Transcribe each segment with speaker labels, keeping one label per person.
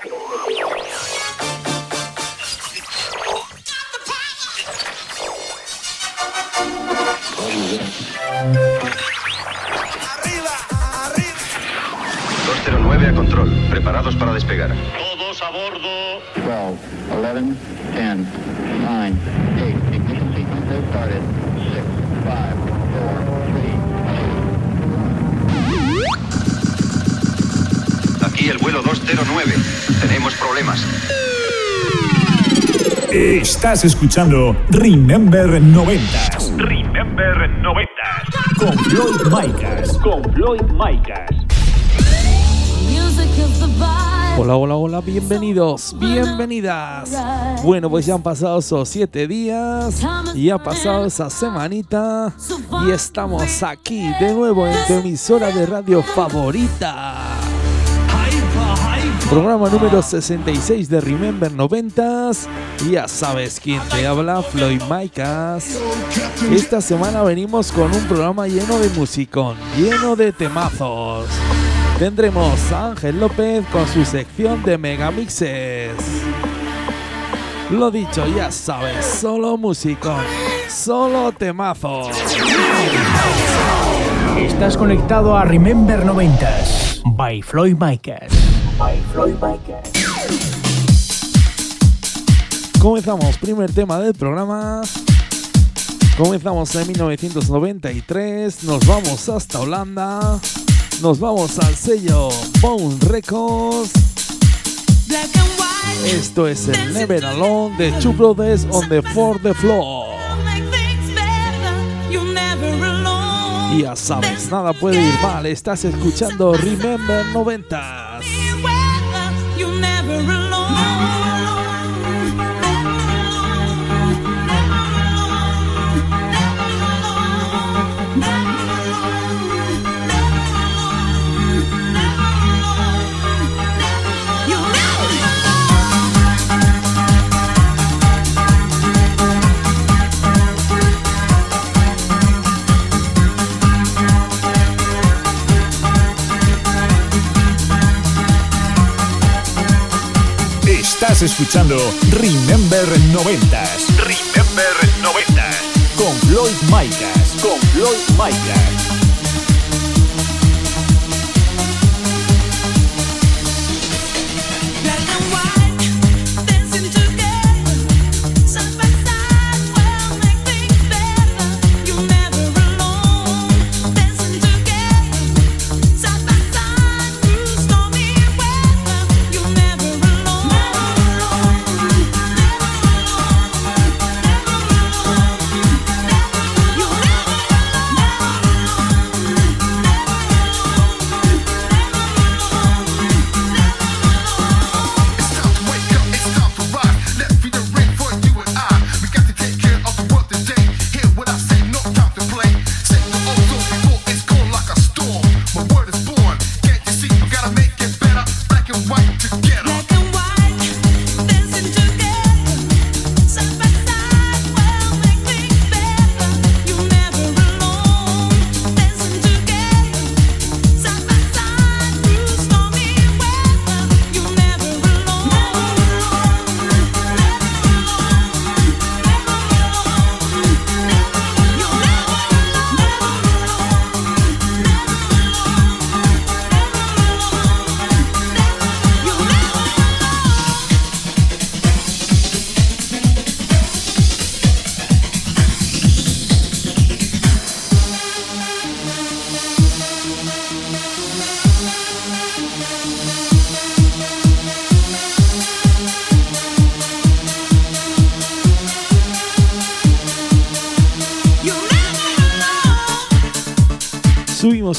Speaker 1: Arriba, arriba.
Speaker 2: 209 a control, preparados para despegar.
Speaker 3: Todos a bordo.
Speaker 4: 12, 11, 10, 9, 8, ignition sequence has started. 6, 5,
Speaker 2: Aquí el vuelo 209. Tenemos problemas.
Speaker 5: Estás escuchando Remember 90
Speaker 6: Remember 90.
Speaker 5: con Floyd Micas.
Speaker 6: Con Floyd Micas.
Speaker 7: Hola, hola, hola, bienvenidos, bienvenidas. Bueno, pues ya han pasado esos siete días y ha pasado esa semanita y estamos aquí de nuevo en tu emisora de radio favorita. Programa número 66 de Remember 90s. Y ya sabes quién te habla, Floyd Micas. Esta semana venimos con un programa lleno de musicón, lleno de temazos. Tendremos a Ángel López con su sección de megamixes. Lo dicho, ya sabes, solo musicón, solo temazos.
Speaker 5: Estás conectado a Remember 90s by Floyd Micas. By Floyd Micas.
Speaker 7: Comenzamos, primer tema del programa. Comenzamos en 1993, nos vamos hasta Holanda, nos vamos al sello Bone Records. Esto es el Never Alone de Two Brothers on the Fourth Floor. Y ya sabes, nada puede ir mal, estás escuchando Remember 90s.
Speaker 5: Estás escuchando Remember 90s
Speaker 6: Remember 90.
Speaker 5: con Floyd Micas. Con Floyd Micas.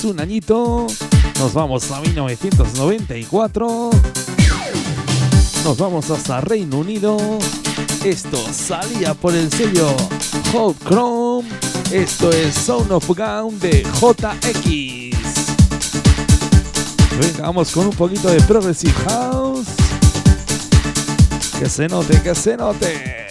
Speaker 7: Un añito, nos vamos a 1994, nos vamos hasta Reino Unido. Esto salía por el sello Hot Chrome. Esto es Sound of Gun de JX. Venga, vamos con un poquito de Progressive House. Que se note, que se note.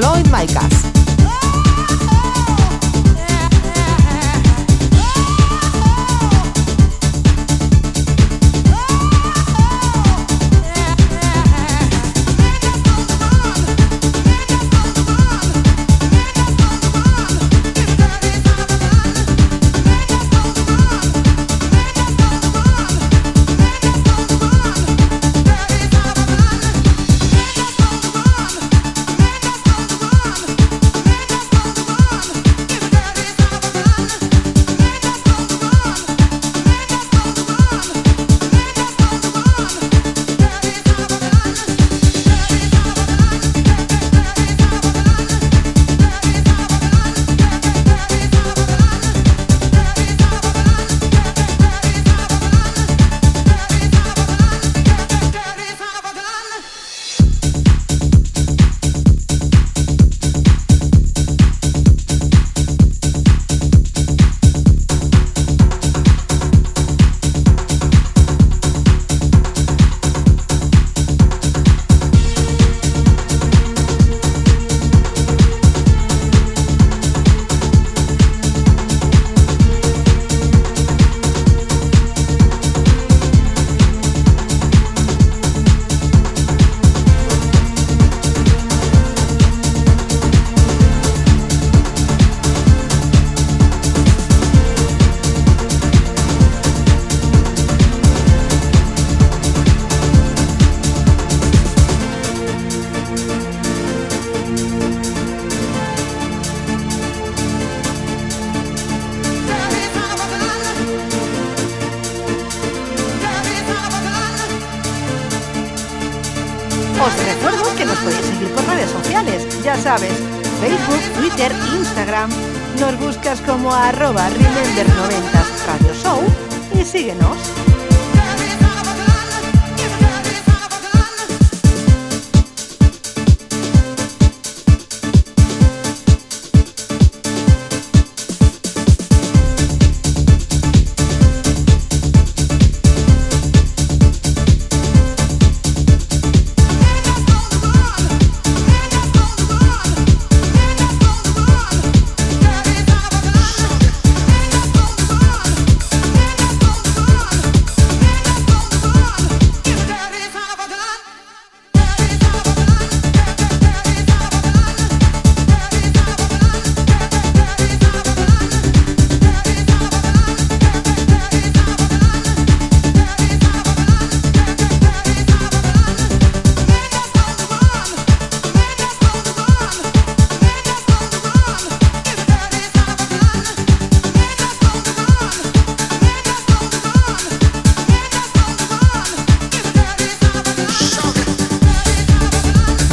Speaker 8: Floyd Micas.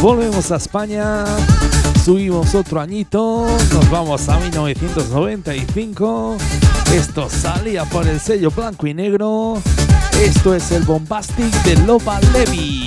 Speaker 7: A España, subimos otro añito, nos vamos a 1995. Esto salía por el sello blanco y negro. Esto es el Bombastic de Loba Levy.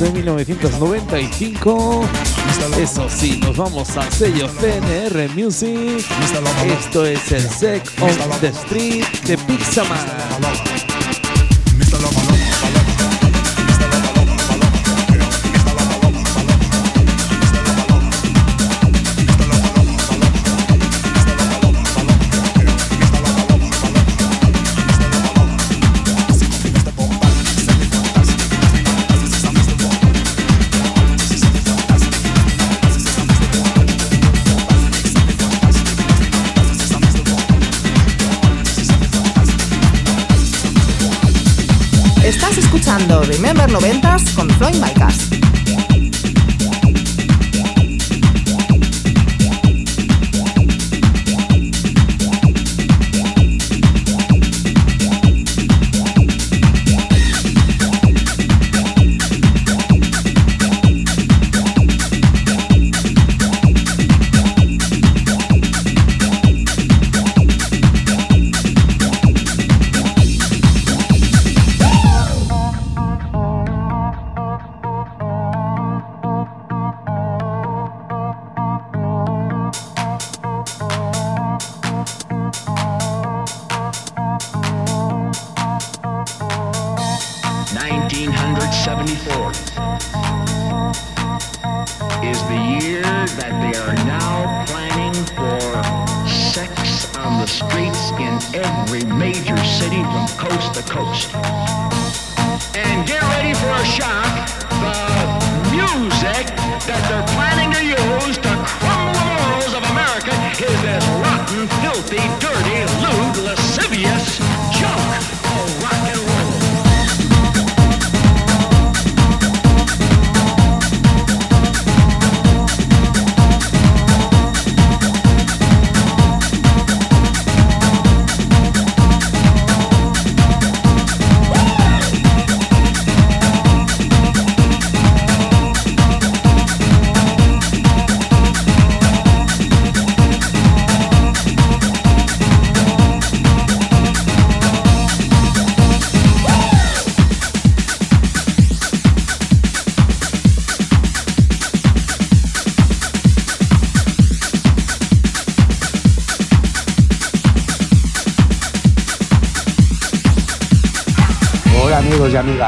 Speaker 7: En 1995. Eso sí, nos vamos al sello CNR Music. Esto es el Sec of the Street de Pixaman.
Speaker 9: Remember 90s con Floyd Micas.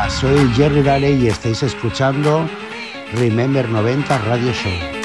Speaker 10: Soy Jerry Daley y estáis escuchando Remember 90 Radio Show.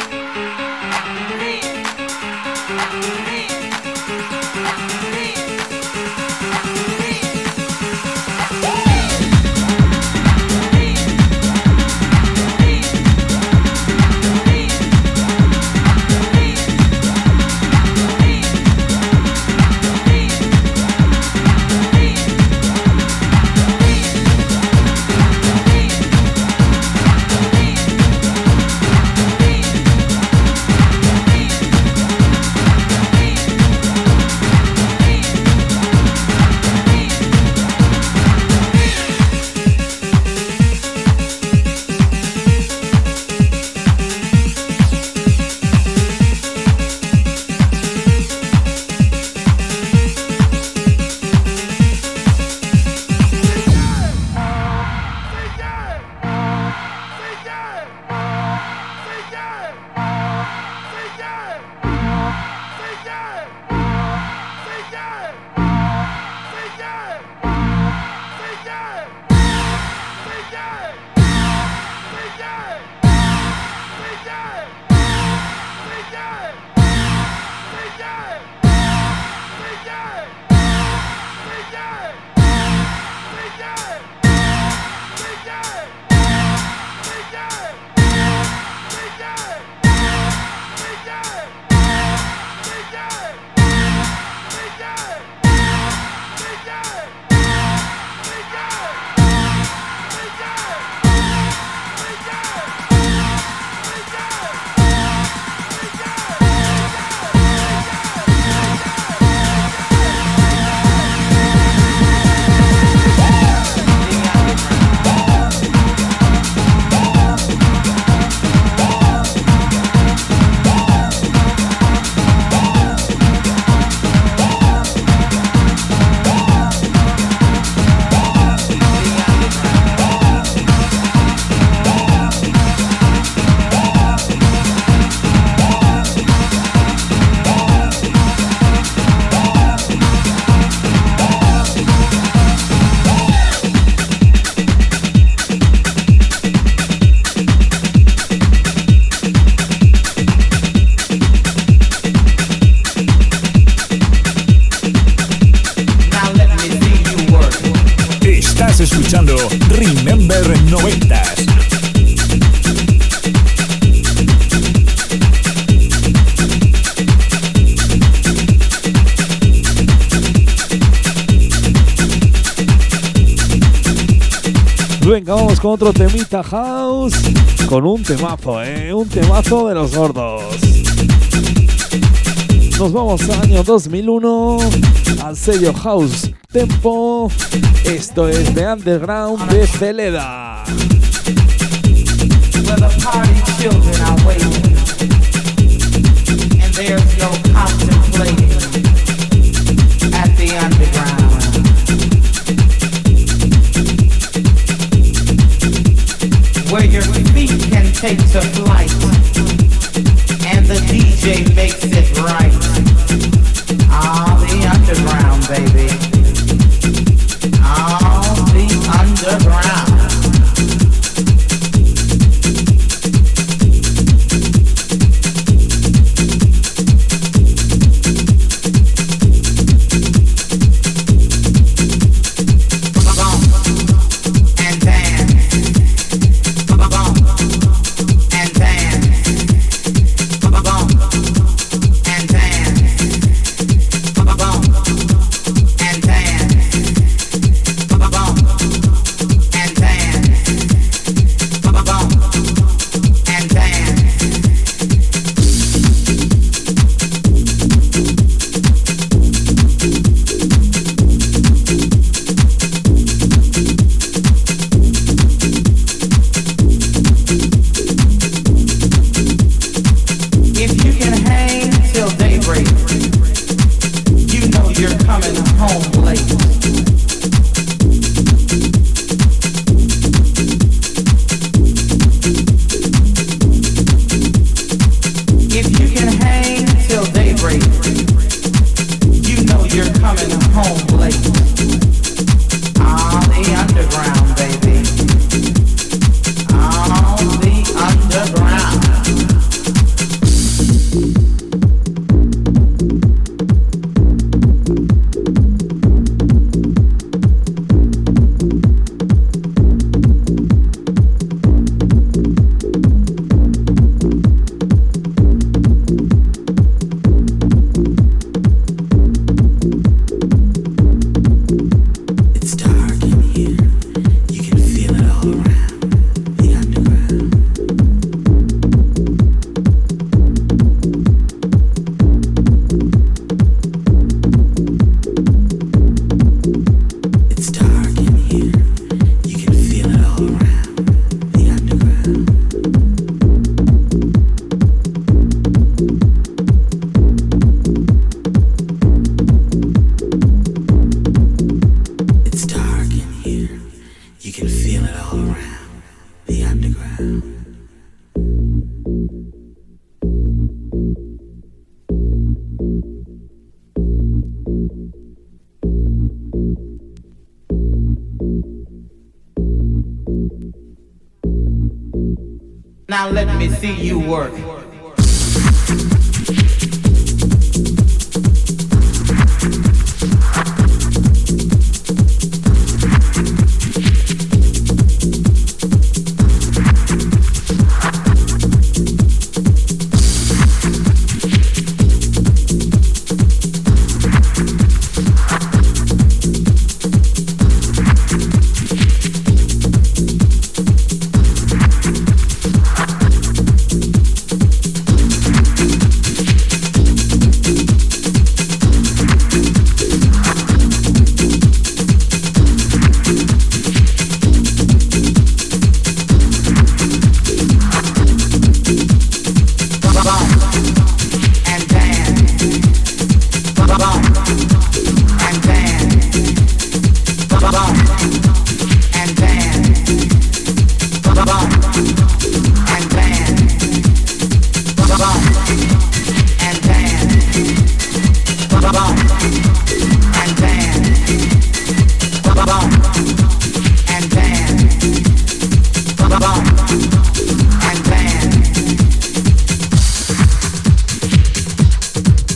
Speaker 7: House. Con un temazo, ¿eh? Un temazo de los gordos. Nos vamos al año 2001 al sello House Tempo. Esto es The Underground de Celeda.
Speaker 11: Where your feet can take to flight, and the DJ makes it right. Ah, the underground, baby. Ah, the underground.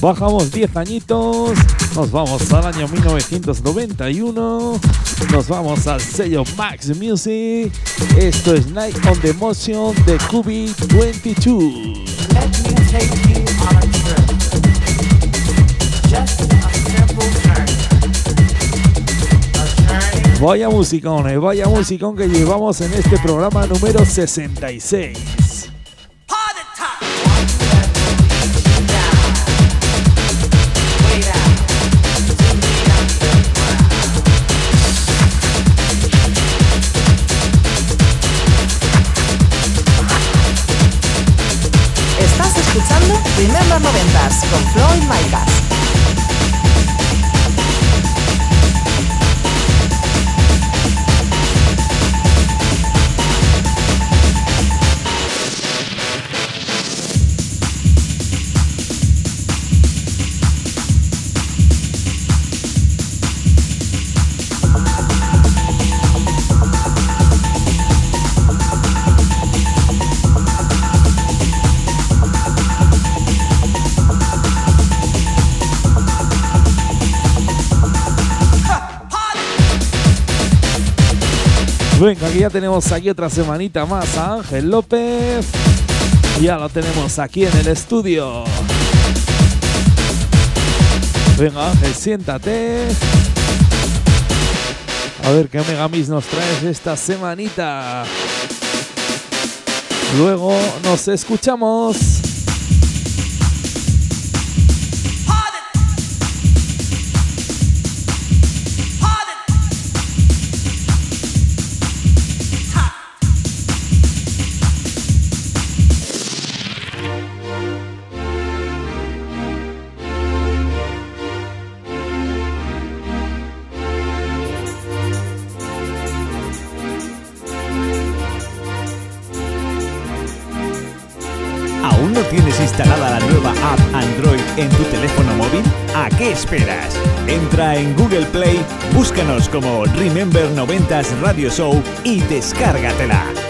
Speaker 7: Bajamos 10 añitos, nos vamos al año 1991, nos vamos al sello Max Music. Esto es Night on the Motion de Cubi 22.
Speaker 11: Let me take you on a trip. Just a simple journey. A journey
Speaker 7: Vaya musicón, eh, vaya musicón que llevamos en este programa número 66. Ya tenemos aquí otra semanita más a Ángel López. Ya lo tenemos aquí en el estudio. Venga, Ángel, siéntate. A ver qué Megamix nos traes esta semanita. Luego nos escuchamos.
Speaker 12: Esperas? Entra en Google Play, búscanos como Remember 90s Radio Show y descárgatela.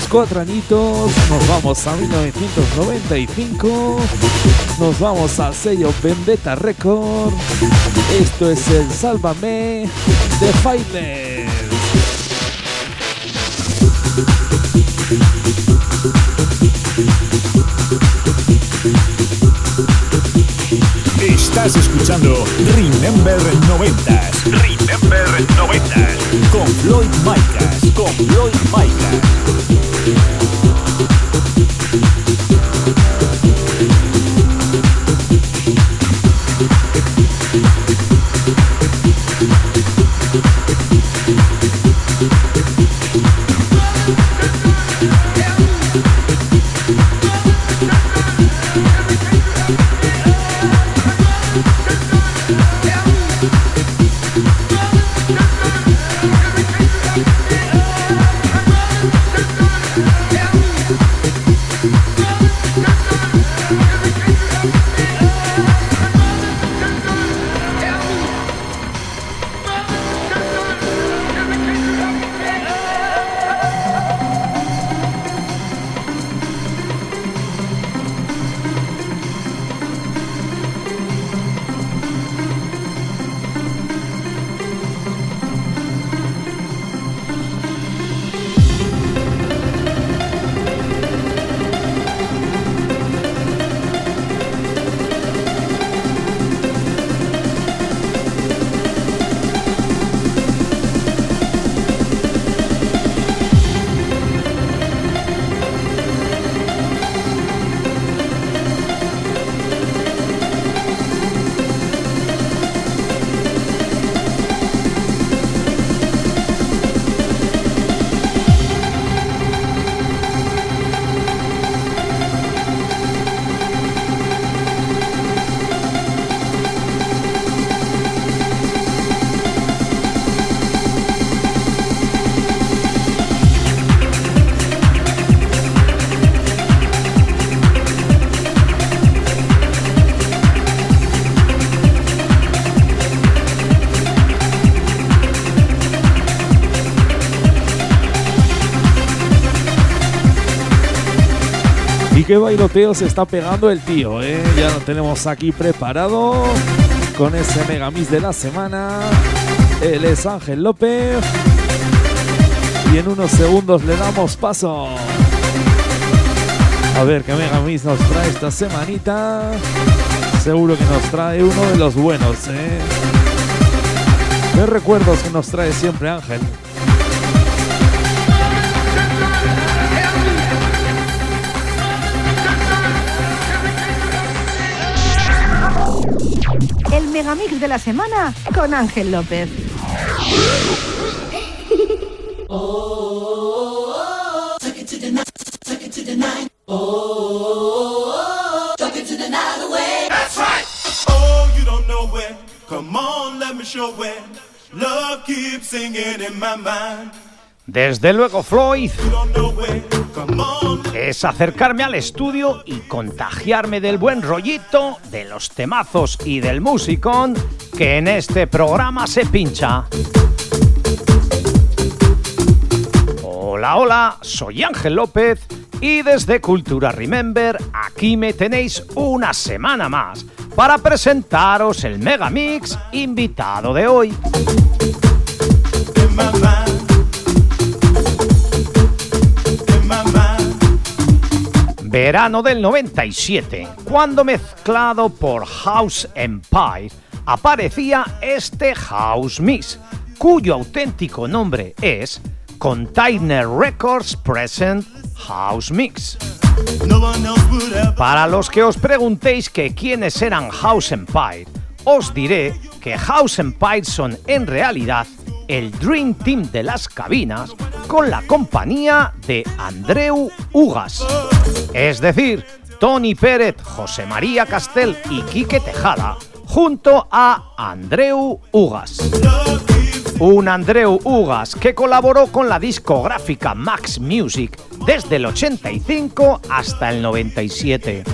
Speaker 7: Subimos cuatro añitos, nos vamos a 1995, nos vamos al sello Vendetta Record. Esto es el Sálvame de Fightless.
Speaker 12: Estás escuchando Remember 90s. Remember 90s. Con Floyd Micas. Con Floyd Micas.
Speaker 1: Thank
Speaker 7: you. Bailoteo se está pegando el tío, ¿eh? Ya lo tenemos aquí preparado con ese megamix de la semana. Él es Ángel López. Y en unos segundos le damos paso. A ver qué megamix nos trae esta semanita. Seguro que nos trae uno de los buenos, ¿eh? ¿Qué recuerdos que nos trae siempre Ángel?
Speaker 8: El megamix de la semana con Ángel López.
Speaker 13: That's right. Oh, you don't know where. Come on, let me show where. Love keeps singing in my mind.
Speaker 14: Desde luego, Floyd, Es acercarme al estudio y contagiarme del buen rollito, de los temazos y del musicón que en este programa se pincha. Hola, hola, soy Ángel López y desde Cultura Remember aquí me tenéis una semana más para presentaros el Megamix invitado de hoy. Verano del 97, cuando mezclado por House Empire aparecía este House Mix, cuyo auténtico nombre es Container Records Present House Mix. Para los que os preguntéis que quiénes eran House Empire, os diré que House Empire son en realidad el Dream Team de las cabinas con la compañía de Andreu Ugas. Es decir, Tony Pérez, José María Castel y Quique Tejada, junto a Andreu Ugas. Un Andreu Ugas que colaboró con la discográfica Max Music desde el 85 hasta el 97.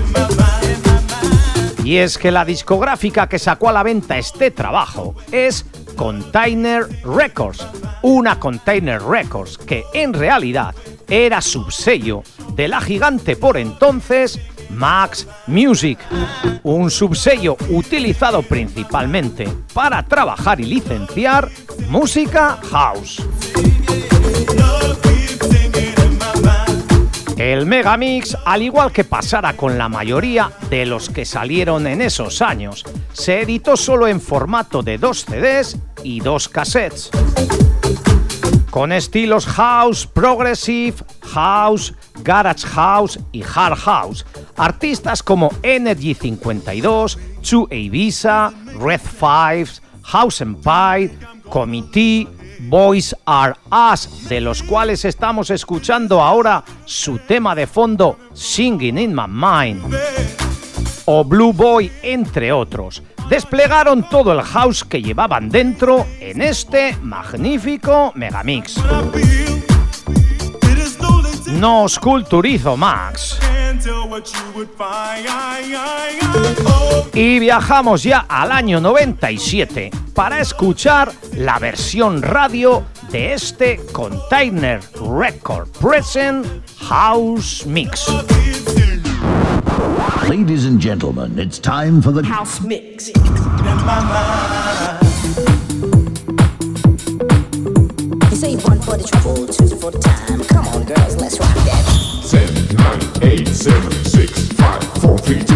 Speaker 14: Y es que la discográfica que sacó a la venta este trabajo es Container Records, una Container Records que en realidad era subsello de la gigante por entonces Max Music, un subsello utilizado principalmente para trabajar y licenciar música house. El Megamix, al igual que pasara con la mayoría de los que salieron en esos años, se editó solo en formato de dos CDs y dos cassettes. Con estilos house, progressive, house, garage house y hard house, artistas como Energy 52, Chu Ibiza, Red Fives, House Empire, Committee, Boys Are Us, de los cuales estamos escuchando ahora su tema de fondo Singing in My Mind, o Blue Boy, entre otros, desplegaron todo el house que llevaban dentro en este magnífico megamix.
Speaker 13: It is stolen.
Speaker 14: No os culturizo, Max.
Speaker 13: Can't tell what you would find. Oh,
Speaker 14: Y viajamos ya al año 97 para escuchar la versión radio de este Container Record Present House Mix.
Speaker 15: Ladies and gentlemen, it's time for the
Speaker 16: House Mix. For the trouble, two for the time. Come on, girls, let's rock that.
Speaker 17: 10, 9, 8, 7, 6, 5, 4, 3, 2.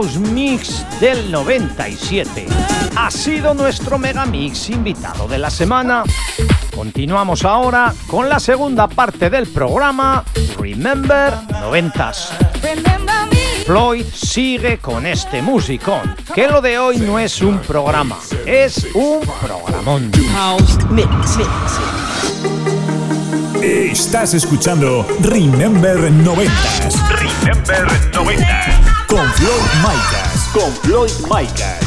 Speaker 14: House Mix del 97. Ha sido nuestro Megamix invitado de la semana. Continuamos ahora con la segunda parte del programa Remember 90s. Floyd sigue con este musicón, que lo de hoy no es un programa, es un programón.
Speaker 8: House Mix.
Speaker 12: Estás escuchando Remember 90s.
Speaker 6: Remember 90.
Speaker 12: Con Floyd Micas.
Speaker 6: Con Floyd Micas.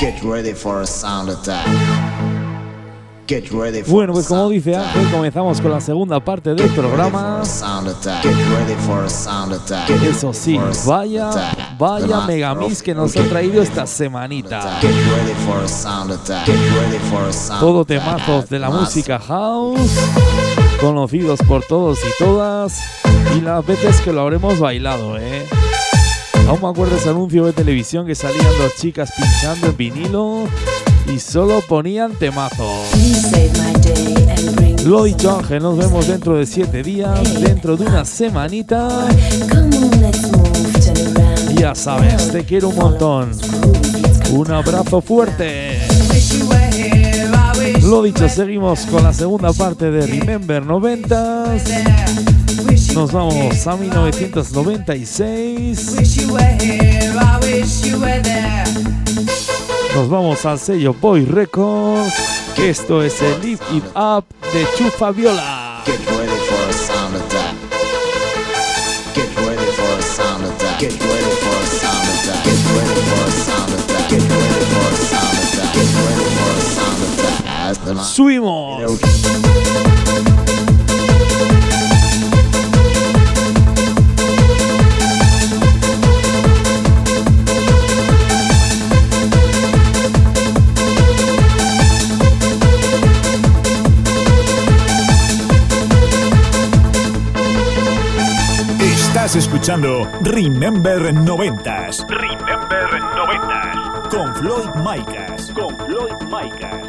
Speaker 18: Get ready for a sound attack. Get ready for
Speaker 7: Bueno, pues como dice Ángel, comenzamos con la segunda parte del programa.
Speaker 18: a sound attack. Get ready for a sound attack.
Speaker 7: Eso sí, vaya, vaya megamix que nos ha traído esta semanita.
Speaker 18: Get ready for a sound attack. Get ready for a sound
Speaker 7: Todo
Speaker 18: attack.
Speaker 7: temazos de la música house, conocidos por todos y todas, y las veces que lo habremos bailado, ¿eh? Aún me acuerdo ese anuncio de televisión que salían dos chicas pinchando en vinilo y solo ponían temazos. Lo dicho Ángel, nos vemos dentro de siete días, dentro de una semanita. Ya sabes, te quiero un montón. Un abrazo fuerte. Lo dicho, seguimos con la segunda parte de Remember 90. Nos vamos a 1996. Nos vamos al sello Boy Records. Esto es el Live It Up de Chufa Viola. Subimos.
Speaker 12: Estás escuchando Remember 90s.
Speaker 6: Remember 90.
Speaker 12: Con Floyd Micas.
Speaker 6: Con Floyd Micas.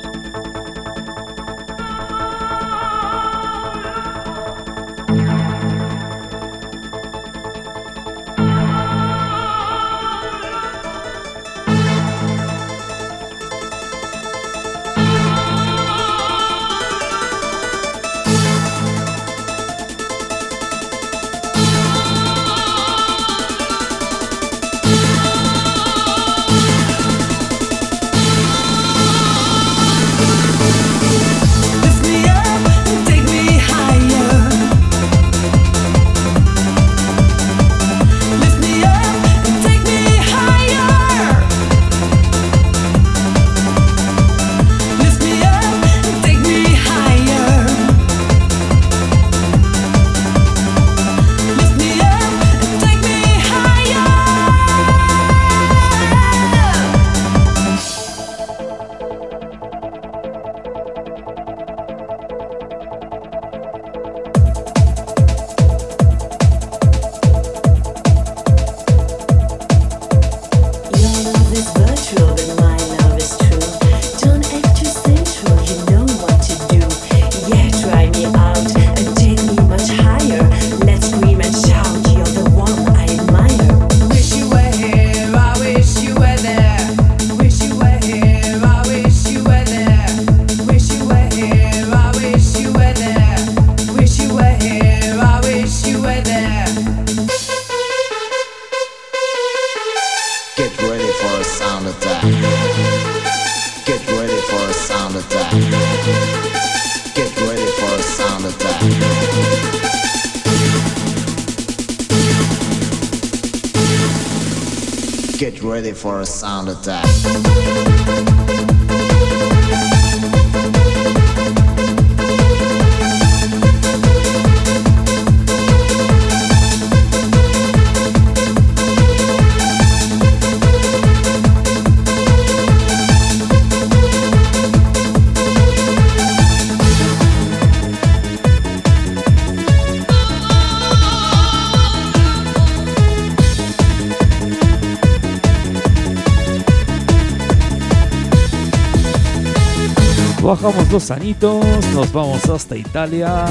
Speaker 19: dos anitos, nos vamos hasta Italia.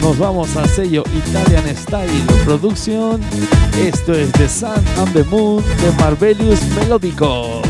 Speaker 19: Nos vamos a sello Italian Style Production. Esto es The Sun and the Moon de Marvelous Melódico.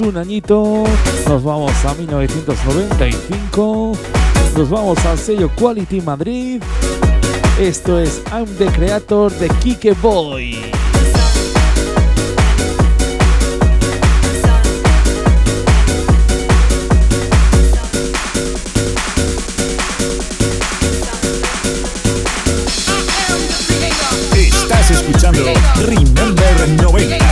Speaker 19: un añito, nos vamos a 1995, nos vamos al sello Quality Madrid. Esto es I'm the Creator de Kike Boy.
Speaker 12: Estás escuchando Remember
Speaker 20: 90.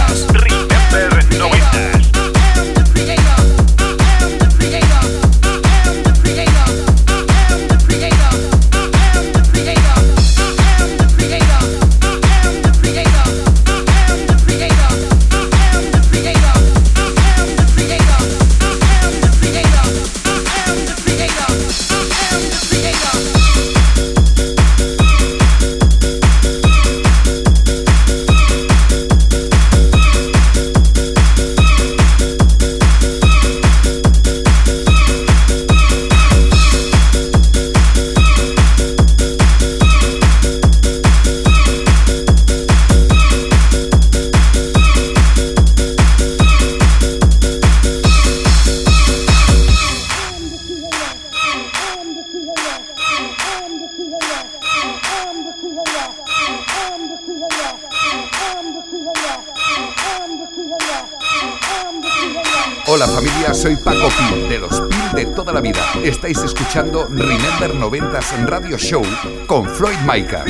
Speaker 20: Escuchando Remember 90s Radio Show con Floyd Micas.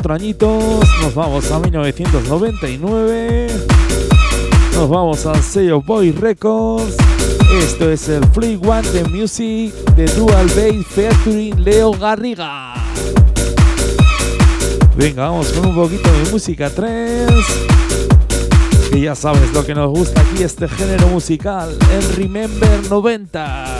Speaker 7: Cuatro añitos, nos vamos a 1999, nos vamos al sello Boy Records. Esto es el Free One de Music de Dual Bass featuring Leo Garriga. Venga, vamos con un poquito de música 3. Que ya sabes lo que nos gusta aquí, este género musical, el Remember 90.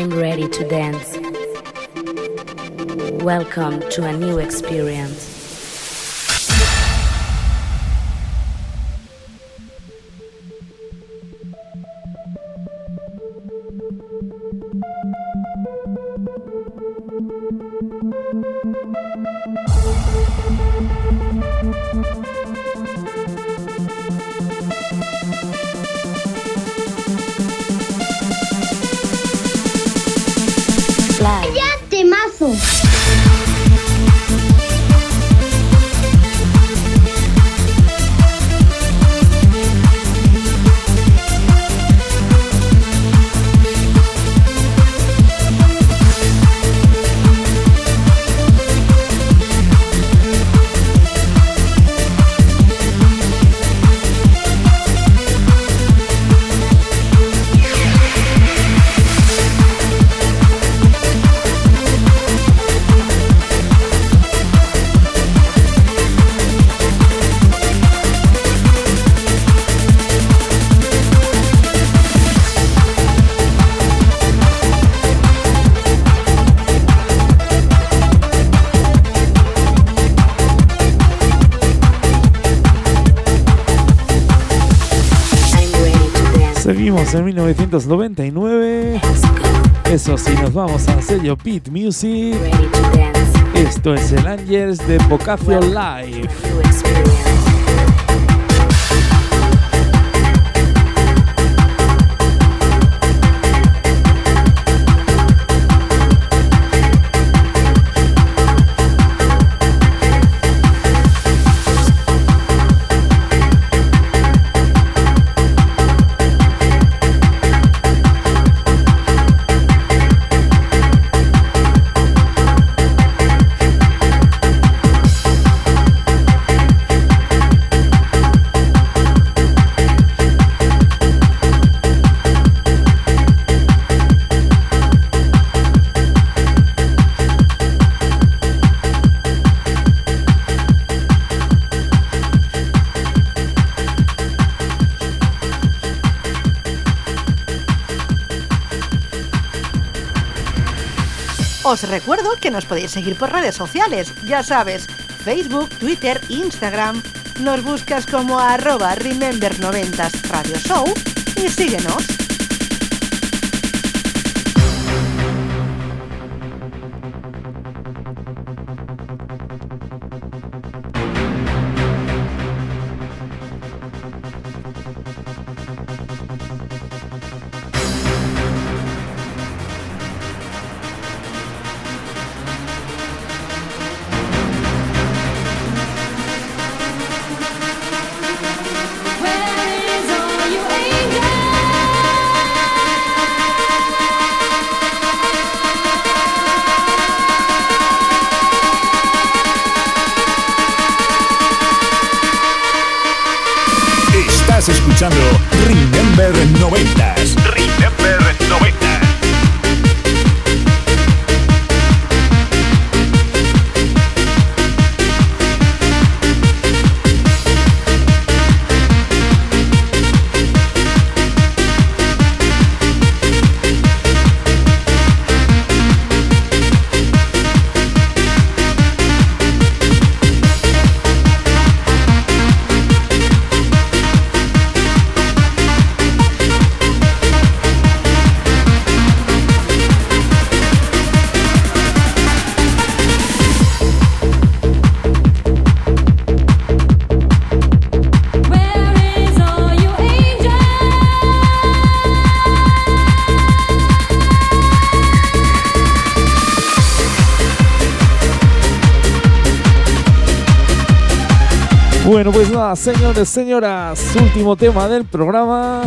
Speaker 8: I'm ready to dance.
Speaker 21: Welcome to a new experience.
Speaker 7: 1999. Eso sí, nos vamos al sello Beat Music. Esto es el Angels de Bocacio Live.
Speaker 8: Os recuerdo que nos podéis seguir por redes sociales, ya sabes, Facebook, Twitter, Instagram. Nos buscas como arroba Remember90s Radio Show y síguenos.
Speaker 7: Señores, señoras, último tema del programa.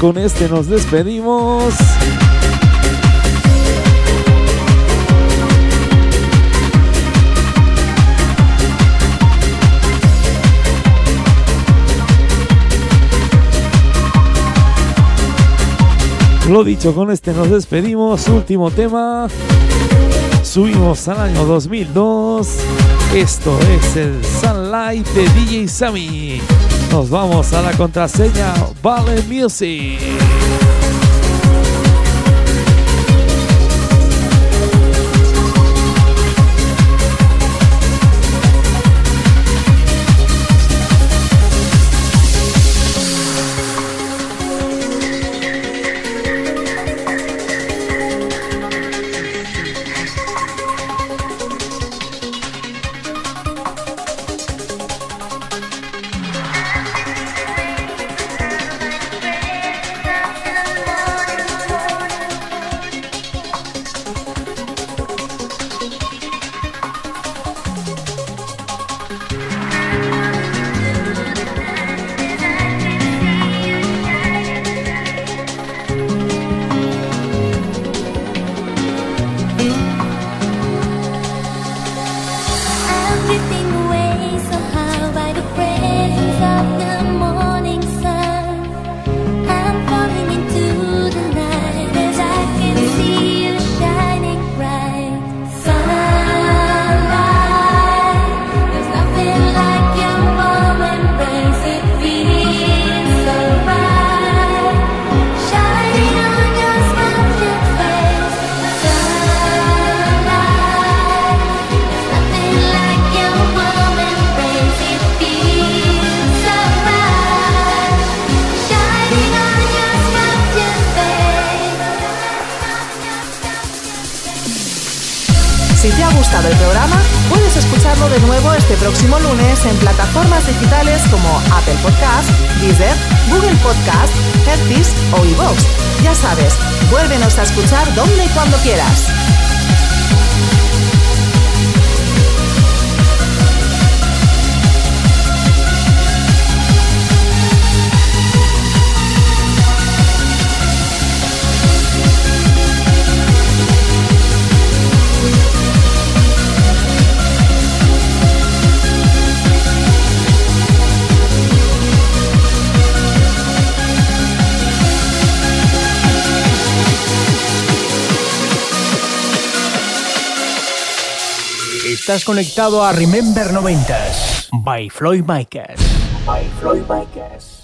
Speaker 7: Con este nos despedimos. Lo dicho, con este nos despedimos. Último tema. Subimos al año 2002. Esto es el Sunlight de DJ Sammy. Nos vamos a la contraseña Vale Music.
Speaker 8: escuchar
Speaker 22: Estás conectado a Remember 90s by Floyd Micas. By Floyd Micas.